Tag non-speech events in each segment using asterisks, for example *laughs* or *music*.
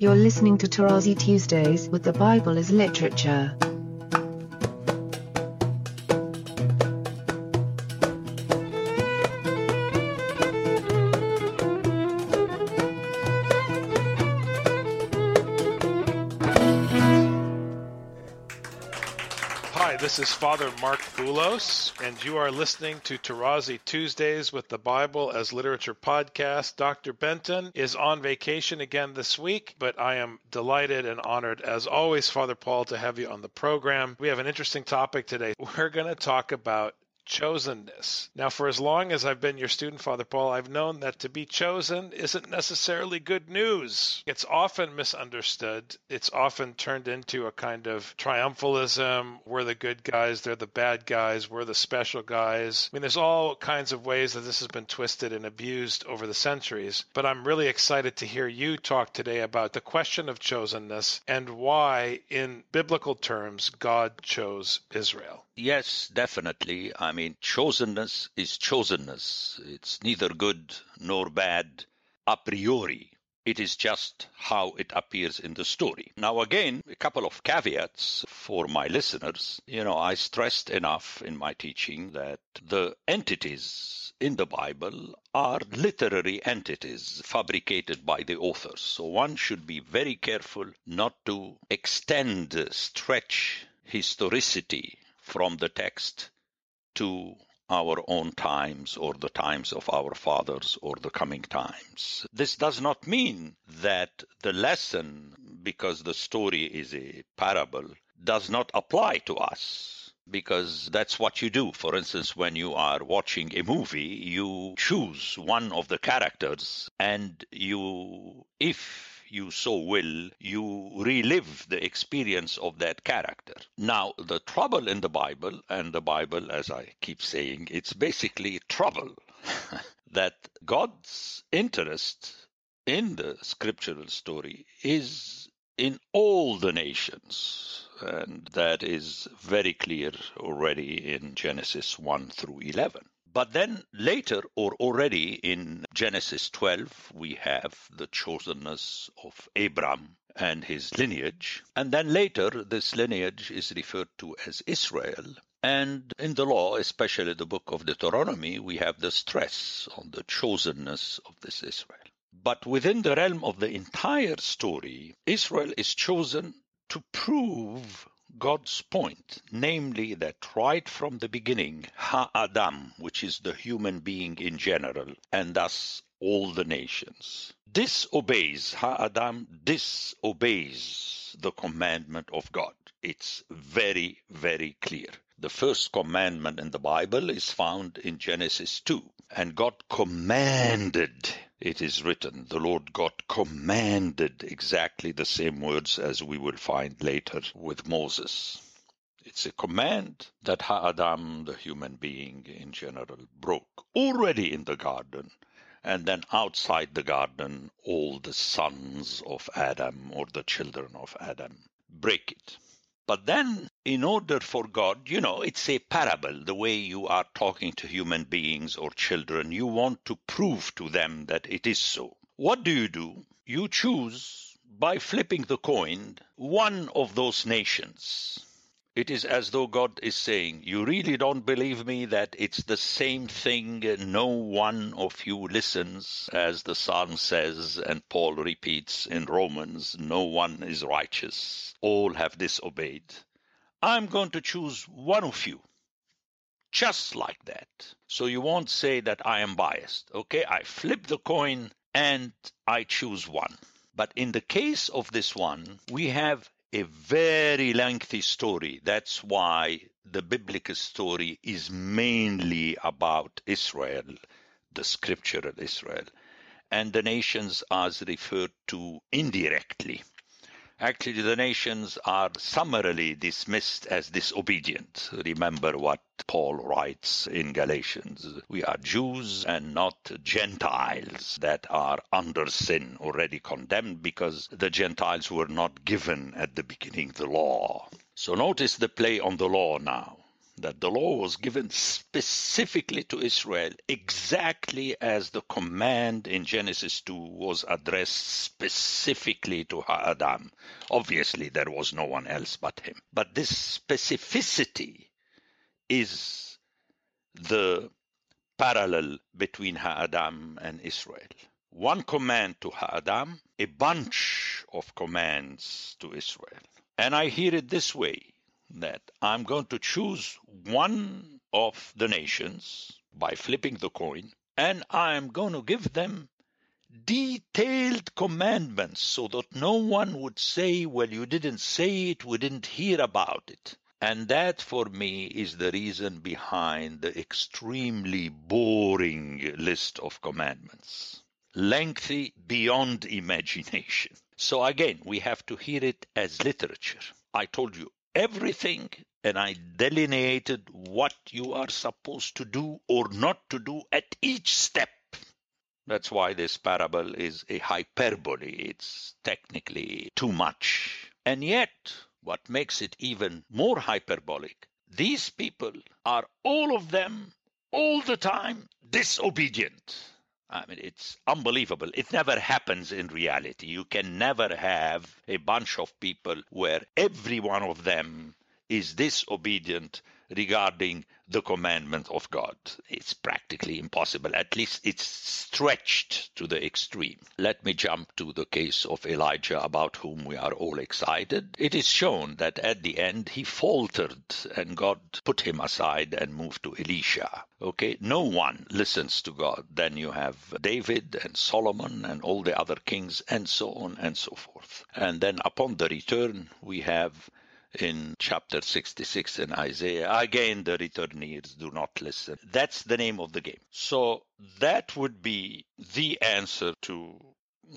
You're listening to Tarazi Tuesdays with the Bible as Literature. Is Father Mark Boulos, and you are listening to Tarazi Tuesdays with the Bible as Literature podcast. Dr. Benton is on vacation again this week, but I am delighted and honored, as always, Father Paul, to have you on the program. We have an interesting topic today. *laughs* We're going to talk about chosenness. Now, for as long as I've been your student, Father Paul, I've known that to be chosen isn't necessarily good news. It's often misunderstood. It's often turned into a kind of triumphalism. We're the good guys, they're the bad guys, we're the special guys. I mean, there's all kinds of ways that this has been twisted and abused over the centuries. But I'm really excited to hear you talk today about the question of chosenness and why, in biblical terms, God chose Israel. Yes, definitely. I mean, chosenness is chosenness. It's neither good nor bad a priori. It is just how it appears in the story. Now, again, a couple of caveats for my listeners. You know, I stressed enough in my teaching that the entities in the Bible are literary entities fabricated by the authors. So one should be very careful not to extend, stretch historicity from the text to our own times or the times of our fathers or the coming times. This does not mean that the lesson, because the story is a parable, does not apply to us. Because that's what you do. For instance, when you are watching a movie, you choose one of the characters and you, if you so will, you relive the experience of that character. Now, the trouble in the Bible, and the Bible, as I keep saying, it's basically trouble *laughs* that God's interest in the scriptural story is in all the nations. And that is very clear already in Genesis 1 through 11. But then later, or already in Genesis 12, we have the chosenness of Abram and his lineage. And then later, this lineage is referred to as Israel. And in the law, especially the book of Deuteronomy, we have the stress on the chosenness of this Israel. But within the realm of the entire story, Israel is chosen to prove God's point, namely that right from the beginning, Ha-Adam, which is the human being in general, and thus all the nations, disobeys, Ha-Adam disobeys the commandment of God. It's very, very clear. The first commandment in the Bible is found in Genesis 2. And God commanded, it is written, the Lord God commanded exactly the same words as we will find later with Moses. It's a command that Ha-Adam, the human being in general, broke already in the garden. And then outside the garden, all the sons of Adam or the children of Adam break it. But then, in order for God, you know, it's a parable, the way you are talking to human beings or children. You want to prove to them that it is so. What do you do? You choose, by flipping the coin, one of those nations. It is as though God is saying, You really don't believe me that it's the same thing. No one of you listens, as the Psalm says, and Paul repeats in Romans, No one is righteous. All have disobeyed. I'm going to choose one of you. Just like that. So you won't say that I am biased. Okay, I flip the coin and I choose one. But in the case of this one, we have a very lengthy story. That's why the biblical story is mainly about Israel, the scriptural Israel, and the nations are referred to indirectly. Actually, the nations are summarily dismissed as disobedient. Remember what Paul writes in Galatians. We are Jews and not Gentiles that are under sin, already condemned because the Gentiles were not given at the beginning the law. So notice the play on the law now. That the law was given specifically to Israel, exactly as the command in Genesis 2 was addressed specifically to Adam. Obviously, there was no one else but him. But this specificity is the parallel between Ha'adam and Israel. One command to Ha'adam, a bunch of commands to Israel. And I hear it this way that I'm going to choose one of the nations by flipping the coin, and I'm going to give them detailed commandments so that no one would say, Well, you didn't say it, we didn't hear about it. And that for me is the reason behind the extremely boring list of commandments. Lengthy beyond *laughs* imagination. So again, we have to hear it as literature. I told you everything and I delineated what you are supposed to do or not to do at each step. That's why this parable is a hyperbole. It's technically too much. And yet, what makes it even more hyperbolic, these people are all of them, all the time, disobedient. I mean, it's unbelievable. It never happens in reality. You can never have a bunch of people where every one of them is disobedient regarding the commandment of God. It's practically impossible. At least it's stretched to the extreme. Let me jump to the case of Elijah, about whom we are all excited. It is shown that at the end he faltered and God put him aside and moved to Elisha. Okay, no one listens to God. Then you have David and Solomon and all the other kings and so on and so forth. And then upon the return, we have in chapter 66 in Isaiah. Again, the returnees do not listen. That's the name of the game. So that would be the answer to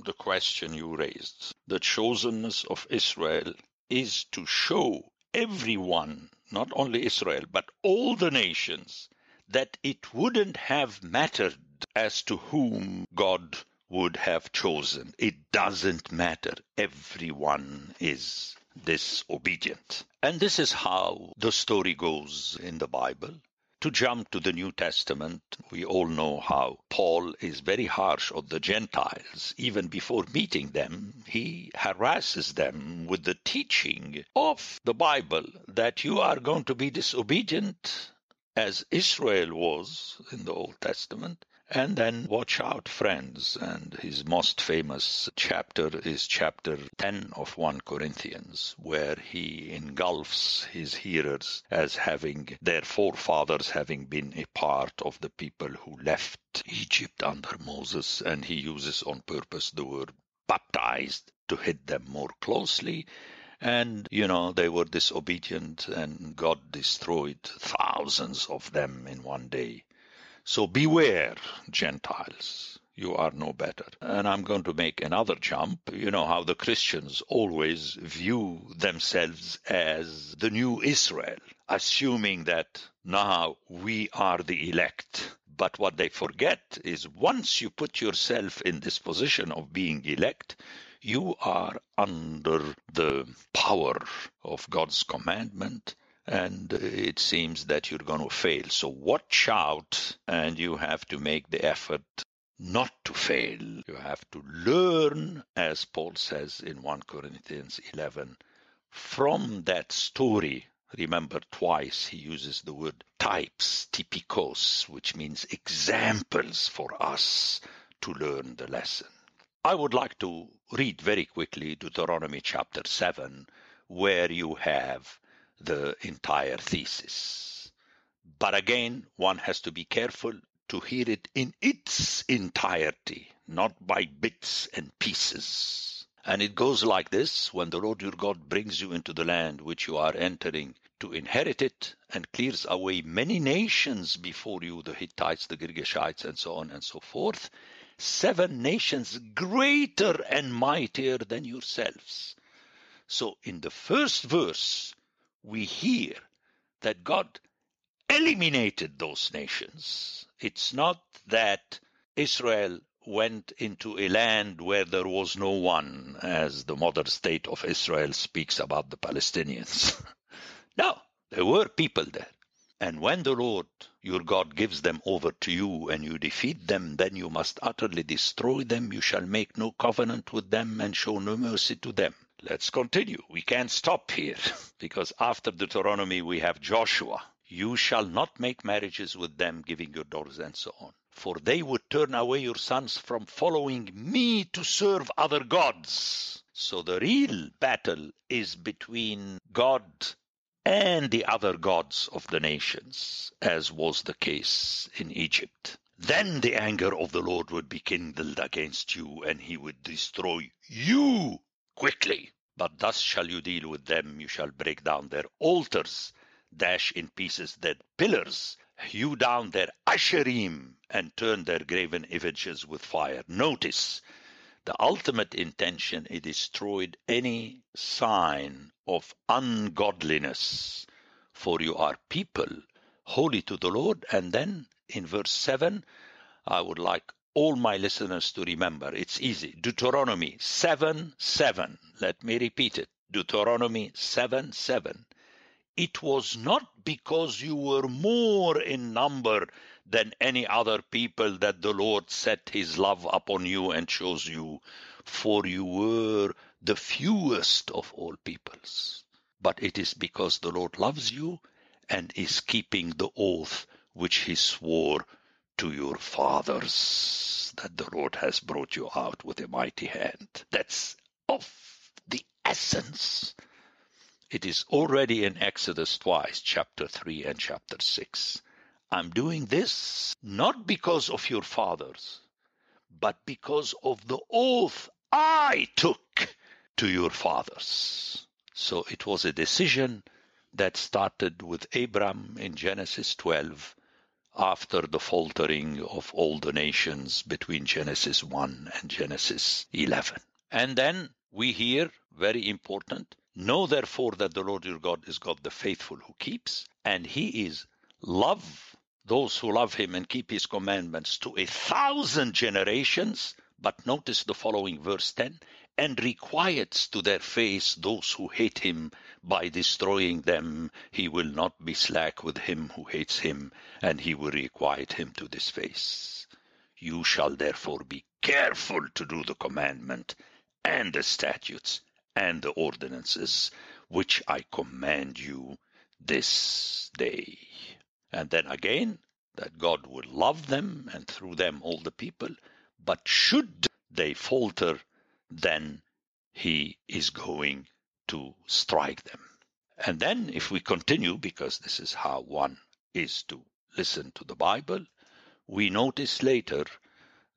the question you raised. The chosenness of Israel is to show everyone, not only Israel, but all the nations, that it wouldn't have mattered as to whom God would have chosen. It doesn't matter. Everyone is disobedient. And this is how the story goes in the Bible. To jump to the New Testament, we all know how Paul is very harsh on the Gentiles. Even before meeting them, he harasses them with the teaching of the Bible that you are going to be disobedient as Israel was in the Old Testament, and then watch out, friends. And his most famous chapter is chapter 10 of 1 Corinthians, where he engulfs his hearers as having their forefathers having been a part of the people who left Egypt under Moses. And he uses on purpose the word baptized to hit them more closely. And, you know, they were disobedient and God destroyed thousands of them in one day. So beware, Gentiles. You are no better. And I'm going to make another jump. You know how the Christians always view themselves as the new Israel, assuming that now we are the elect. But what they forget is once you put yourself in this position of being elect, you are under the power of God's commandment and it seems that you're going to fail. So watch out, and you have to make the effort not to fail. You have to learn, as Paul says in 1 Corinthians 11, from that story. Remember, twice he uses the word types, typikos, which means examples for us to learn the lesson. I would like to read very quickly Deuteronomy chapter 7, where you have the entire thesis. But again, one has to be careful to hear it in its entirety, not by bits and pieces. And it goes like this when the Lord your God brings you into the land which you are entering to inherit it and clears away many nations before you the Hittites, the Girgashites, and so on and so forth seven nations greater and mightier than yourselves. So in the first verse, we hear that God eliminated those nations. It's not that Israel went into a land where there was no one, as the modern state of Israel speaks about the Palestinians. *laughs* no, there were people there. And when the Lord your God gives them over to you and you defeat them, then you must utterly destroy them. You shall make no covenant with them and show no mercy to them. Let's continue. We can't stop here *laughs* because after Deuteronomy we have Joshua. You shall not make marriages with them, giving your daughters and so on. For they would turn away your sons from following me to serve other gods. So the real battle is between God and the other gods of the nations, as was the case in Egypt. Then the anger of the Lord would be kindled against you, and he would destroy you quickly. But thus shall you deal with them. You shall break down their altars, dash in pieces their pillars, hew down their asherim, and turn their graven images with fire. Notice, the ultimate intention, it destroyed any sign of ungodliness. For you are people holy to the Lord. And then in verse 7, I would like all my listeners to remember. It's easy. Deuteronomy 7 7. Let me repeat it. Deuteronomy 7 7. It was not because you were more in number than any other people that the Lord set his love upon you and chose you, for you were the fewest of all peoples. But it is because the Lord loves you and is keeping the oath which he swore to your fathers that the Lord has brought you out with a mighty hand. That's of the essence. It is already in Exodus twice, chapter 3 and chapter 6. I'm doing this not because of your fathers, but because of the oath I took to your fathers. So it was a decision that started with Abram in Genesis 12 after the faltering of all the nations between Genesis 1 and Genesis 11. And then we hear, very important, know therefore that the Lord your God is God the faithful who keeps, and he is love those who love him and keep his commandments to a thousand generations. But notice the following verse 10 and requites to their face those who hate him by destroying them. He will not be slack with him who hates him, and he will requite him to this face. You shall therefore be careful to do the commandment and the statutes and the ordinances which I command you this day. And then again, that God would love them and through them all the people. But should they falter, then he is going to strike them. And then, if we continue, because this is how one is to listen to the Bible, we notice later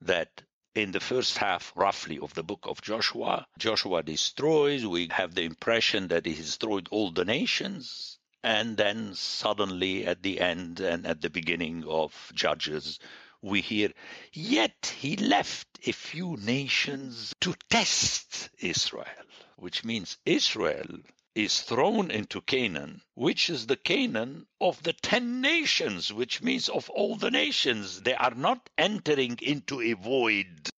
that in the first half, roughly, of the book of Joshua, Joshua destroys. We have the impression that he destroyed all the nations and then suddenly at the end and at the beginning of Judges, we hear, Yet he left a few nations to test Israel, which means Israel is thrown into Canaan, which is the Canaan of the ten nations, which means of all the nations. They are not entering into a void.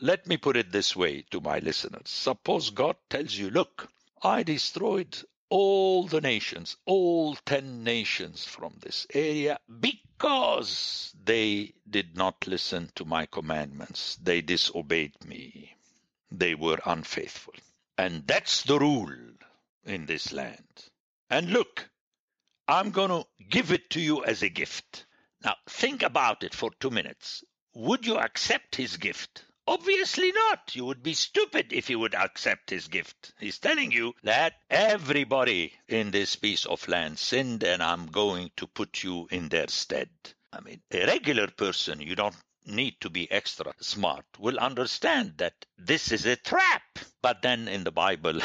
Let me put it this way to my listeners. Suppose God tells you, Look, I destroyed all the nations, all 10 nations from this area, because they did not listen to my commandments. They disobeyed me. They were unfaithful. And that's the rule in this land. And look, I'm going to give it to you as a gift. Now, think about it for two minutes. Would you accept his gift? Obviously not. You would be stupid if you would accept his gift. He's telling you that everybody in this piece of land sinned and I'm going to put you in their stead. I mean, a regular person, you don't need to be extra smart, will understand that this is a trap. But then in the Bible,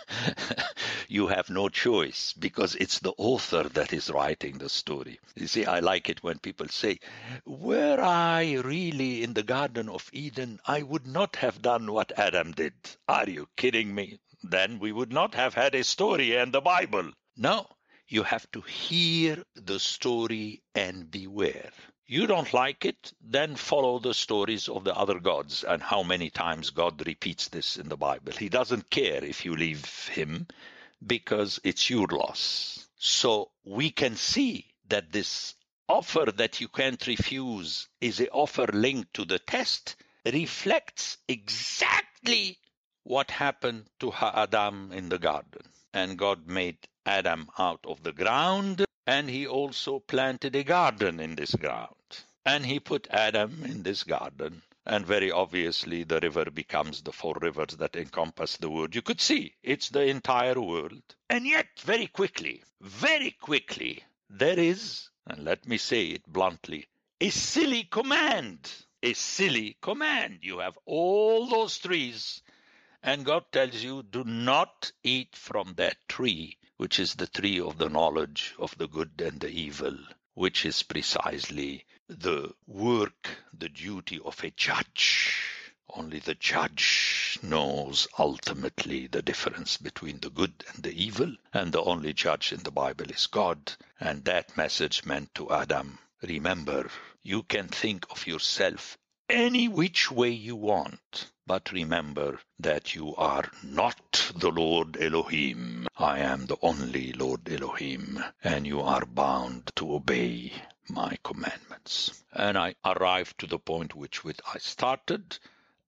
*laughs* you have no choice because it's the author that is writing the story. You see, I like it when people say, Were I really in the Garden of Eden, I would not have done what Adam did. Are you kidding me? Then we would not have had a story and the Bible. No, you have to hear the story and beware. You don't like it, then follow the stories of the other gods and how many times God repeats this in the Bible. He doesn't care if you leave him because it's your loss. So we can see that this offer that you can't refuse is an offer linked to the test reflects exactly what happened to Adam in the garden. And God made Adam out of the ground, and he also planted a garden in this ground. And he put Adam in this garden. And very obviously, the river becomes the four rivers that encompass the world. You could see it's the entire world. And yet, very quickly, very quickly, there is, and let me say it bluntly, a silly command. A silly command. You have all those trees, and God tells you, do not eat from that tree, which is the tree of the knowledge of the good and the evil, which is precisely the work, the duty of a judge. Only the judge knows ultimately the difference between the good and the evil, and the only judge in the Bible is God. And that message meant to Adam remember, you can think of yourself any which way you want, but remember that you are not the Lord Elohim. I am the only Lord Elohim, and you are bound to obey my commandments. And I arrived to the point which with I started.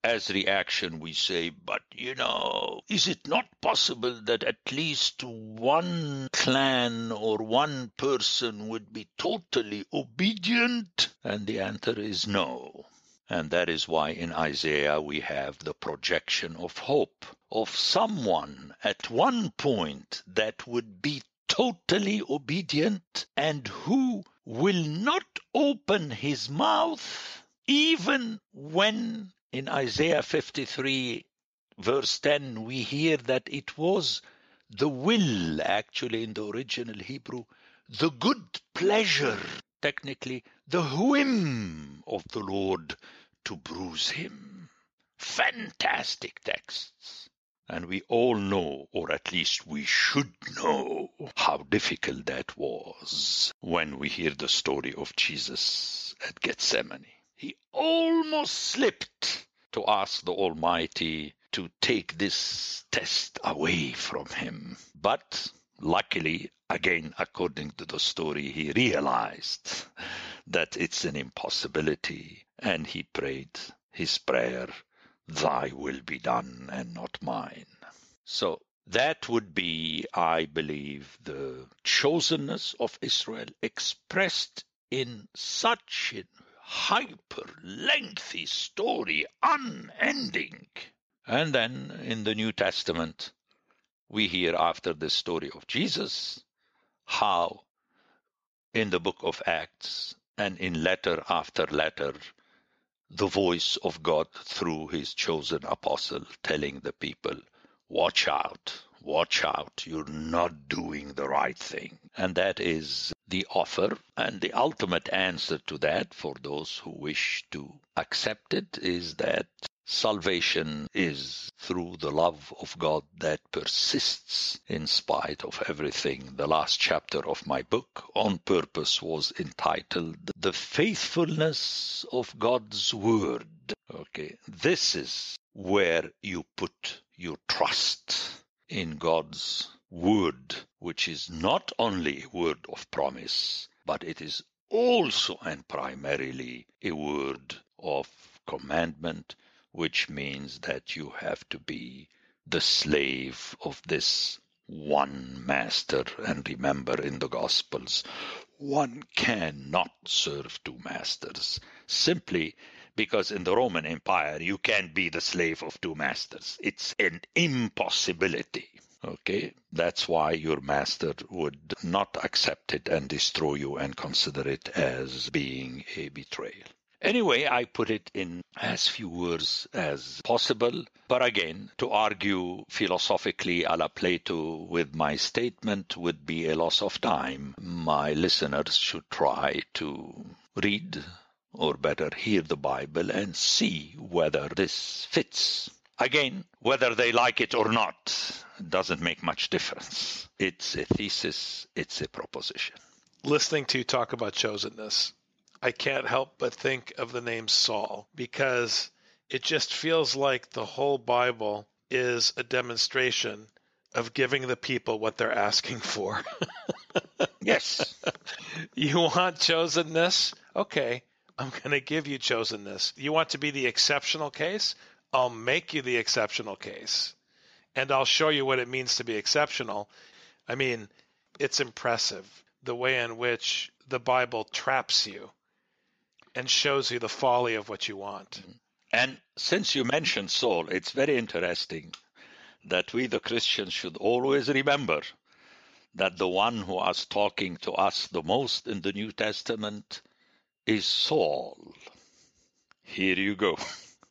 As reaction, we say, but you know, is it not possible that at least one clan or one person would be totally obedient? And the answer is no. And that is why in Isaiah we have the projection of hope of someone at one point that would be totally obedient and who will not open his mouth even when in Isaiah 53 verse 10 we hear that it was the will actually in the original Hebrew the good pleasure technically the whim of the Lord to bruise him. Fantastic texts. And we all know, or at least we should know, how difficult that was when we hear the story of Jesus at Gethsemane. He almost slipped to ask the Almighty to take this test away from him. But luckily, again, according to the story, he realized that it's an impossibility and he prayed his prayer, Thy will be done and not mine. So that would be, I believe, the chosenness of Israel expressed in such a hyper lengthy story, unending. And then in the New Testament, we hear after the story of Jesus how in the book of Acts and in letter after letter, the voice of God through his chosen apostle telling the people, watch out, watch out, you're not doing the right thing. And that is the offer. And the ultimate answer to that for those who wish to accept it is that Salvation is through the love of God that persists in spite of everything. The last chapter of my book, On Purpose, was entitled The Faithfulness of God's Word. Okay, this is where you put your trust in God's Word, which is not only a word of promise, but it is also and primarily a word of commandment which means that you have to be the slave of this one master. And remember in the Gospels, one cannot serve two masters simply because in the Roman Empire you can't be the slave of two masters. It's an impossibility. Okay, that's why your master would not accept it and destroy you and consider it as being a betrayal. Anyway, I put it in as few words as possible. But again, to argue philosophically a la Plato with my statement would be a loss of time. My listeners should try to read or better hear the Bible and see whether this fits. Again, whether they like it or not doesn't make much difference. It's a thesis, it's a proposition. Listening to you talk about chosenness, I can't help but think of the name Saul because it just feels like the whole Bible is a demonstration of giving the people what they're asking for. *laughs* Yes. You want chosenness? Okay, I'm going to give you chosenness. You want to be the exceptional case? I'll make you the exceptional case. And I'll show you what it means to be exceptional. I mean, it's impressive the way in which the Bible traps you and shows you the folly of what you want. Mm-hmm. And since you mentioned Saul, it's very interesting that we, the Christians, should always remember that the one who is talking to us the most in the New Testament is Saul. Here you go.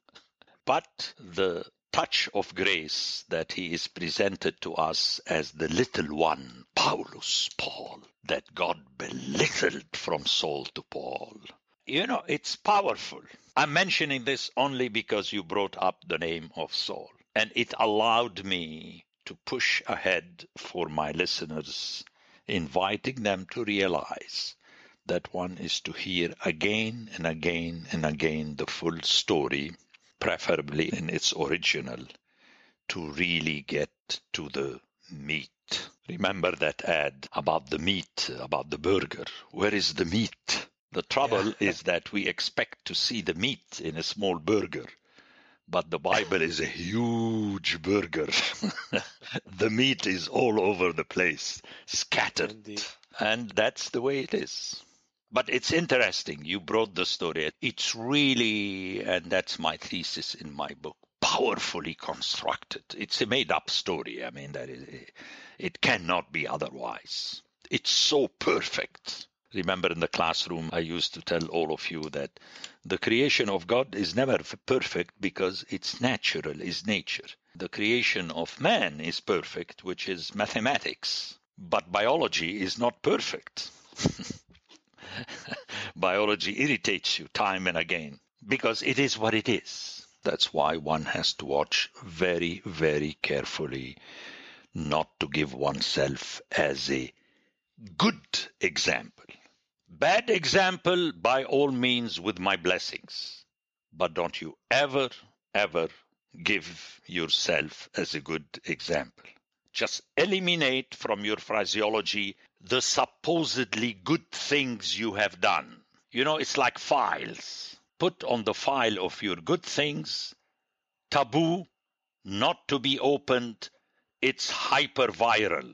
*laughs* but the touch of grace that he is presented to us as the little one, Paulus, Paul, that God belittled from Saul to Paul. You know, it's powerful. I'm mentioning this only because you brought up the name of Saul, and it allowed me to push ahead for my listeners, inviting them to realize that one is to hear again and again and again the full story, preferably in its original, to really get to the meat. Remember that ad about the meat, about the burger. Where is the meat? The trouble yeah. is that we expect to see the meat in a small burger but the Bible is a huge burger. *laughs* the meat is all over the place, scattered. Indeed. And that's the way it is. But it's interesting. You brought the story. It's really, and that's my thesis in my book, powerfully constructed. It's a made up story. I mean, that is, it cannot be otherwise. It's so perfect. Remember in the classroom, I used to tell all of you that the creation of God is never perfect because it's natural, is nature. The creation of man is perfect, which is mathematics. But biology is not perfect. *laughs* biology irritates you time and again because it is what it is. That's why one has to watch very, very carefully not to give oneself as a good example. Bad example, by all means, with my blessings. But don't you ever, ever give yourself as a good example. Just eliminate from your phraseology the supposedly good things you have done. You know, it's like files. Put on the file of your good things, taboo, not to be opened, it's hyper viral.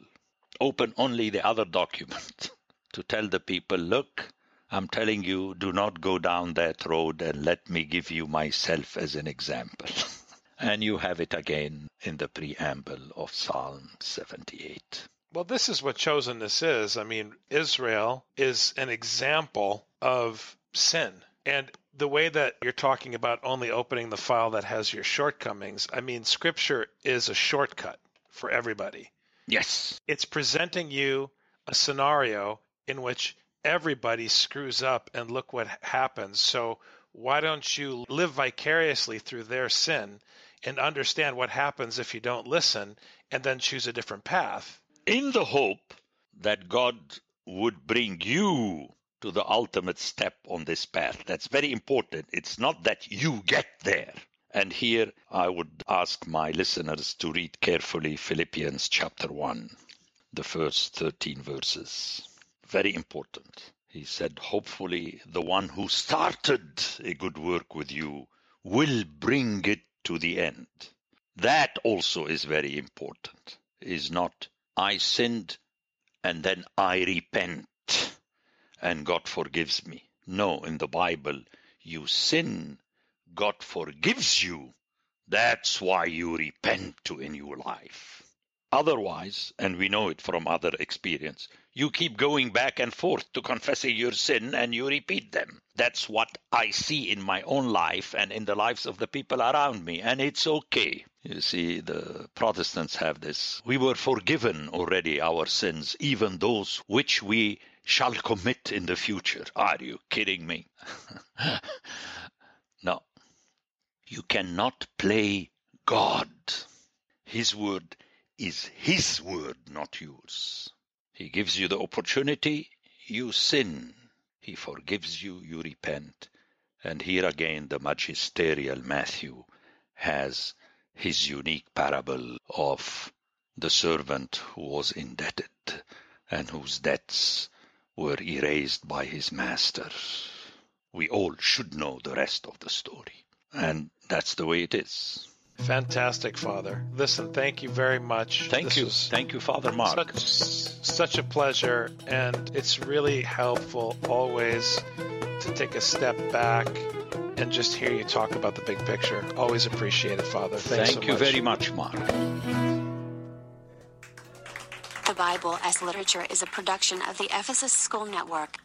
Open only the other document. *laughs* to tell the people, look, I'm telling you, do not go down that road and let me give you myself as an example. *laughs* and you have it again in the preamble of Psalm 78. Well, this is what chosenness is. I mean, Israel is an example of sin. And the way that you're talking about only opening the file that has your shortcomings, I mean, scripture is a shortcut for everybody. Yes. It's presenting you a scenario in which everybody screws up and look what happens. So why don't you live vicariously through their sin and understand what happens if you don't listen and then choose a different path? In the hope that God would bring you to the ultimate step on this path. That's very important. It's not that you get there. And here I would ask my listeners to read carefully Philippians chapter 1, the first 13 verses very important. He said, hopefully, the one who started a good work with you will bring it to the end. That also is very important. Is not, I sinned and then I repent and God forgives me. No, in the Bible, you sin, God forgives you. That's why you repent to a new life. Otherwise, and we know it from other experience, you keep going back and forth to confessing your sin and you repeat them. That's what I see in my own life and in the lives of the people around me, and it's okay. You see, the Protestants have this. We were forgiven already our sins, even those which we shall commit in the future. Are you kidding me? *laughs* no. You cannot play God. His word is His word, not yours. He gives you the opportunity, you sin. He forgives you, you repent. And here again, the magisterial Matthew has his unique parable of the servant who was indebted and whose debts were erased by his master. We all should know the rest of the story. And that's the way it is. Fantastic, Father. Listen, thank you very much. Thank This you. Thank you, Father Mark. Such, such a pleasure, and it's really helpful always to take a step back and just hear you talk about the big picture. Always appreciate it, Father. Thanks Thank so you much. very much, Mark. The Bible as Literature is a production of the Ephesus School Network.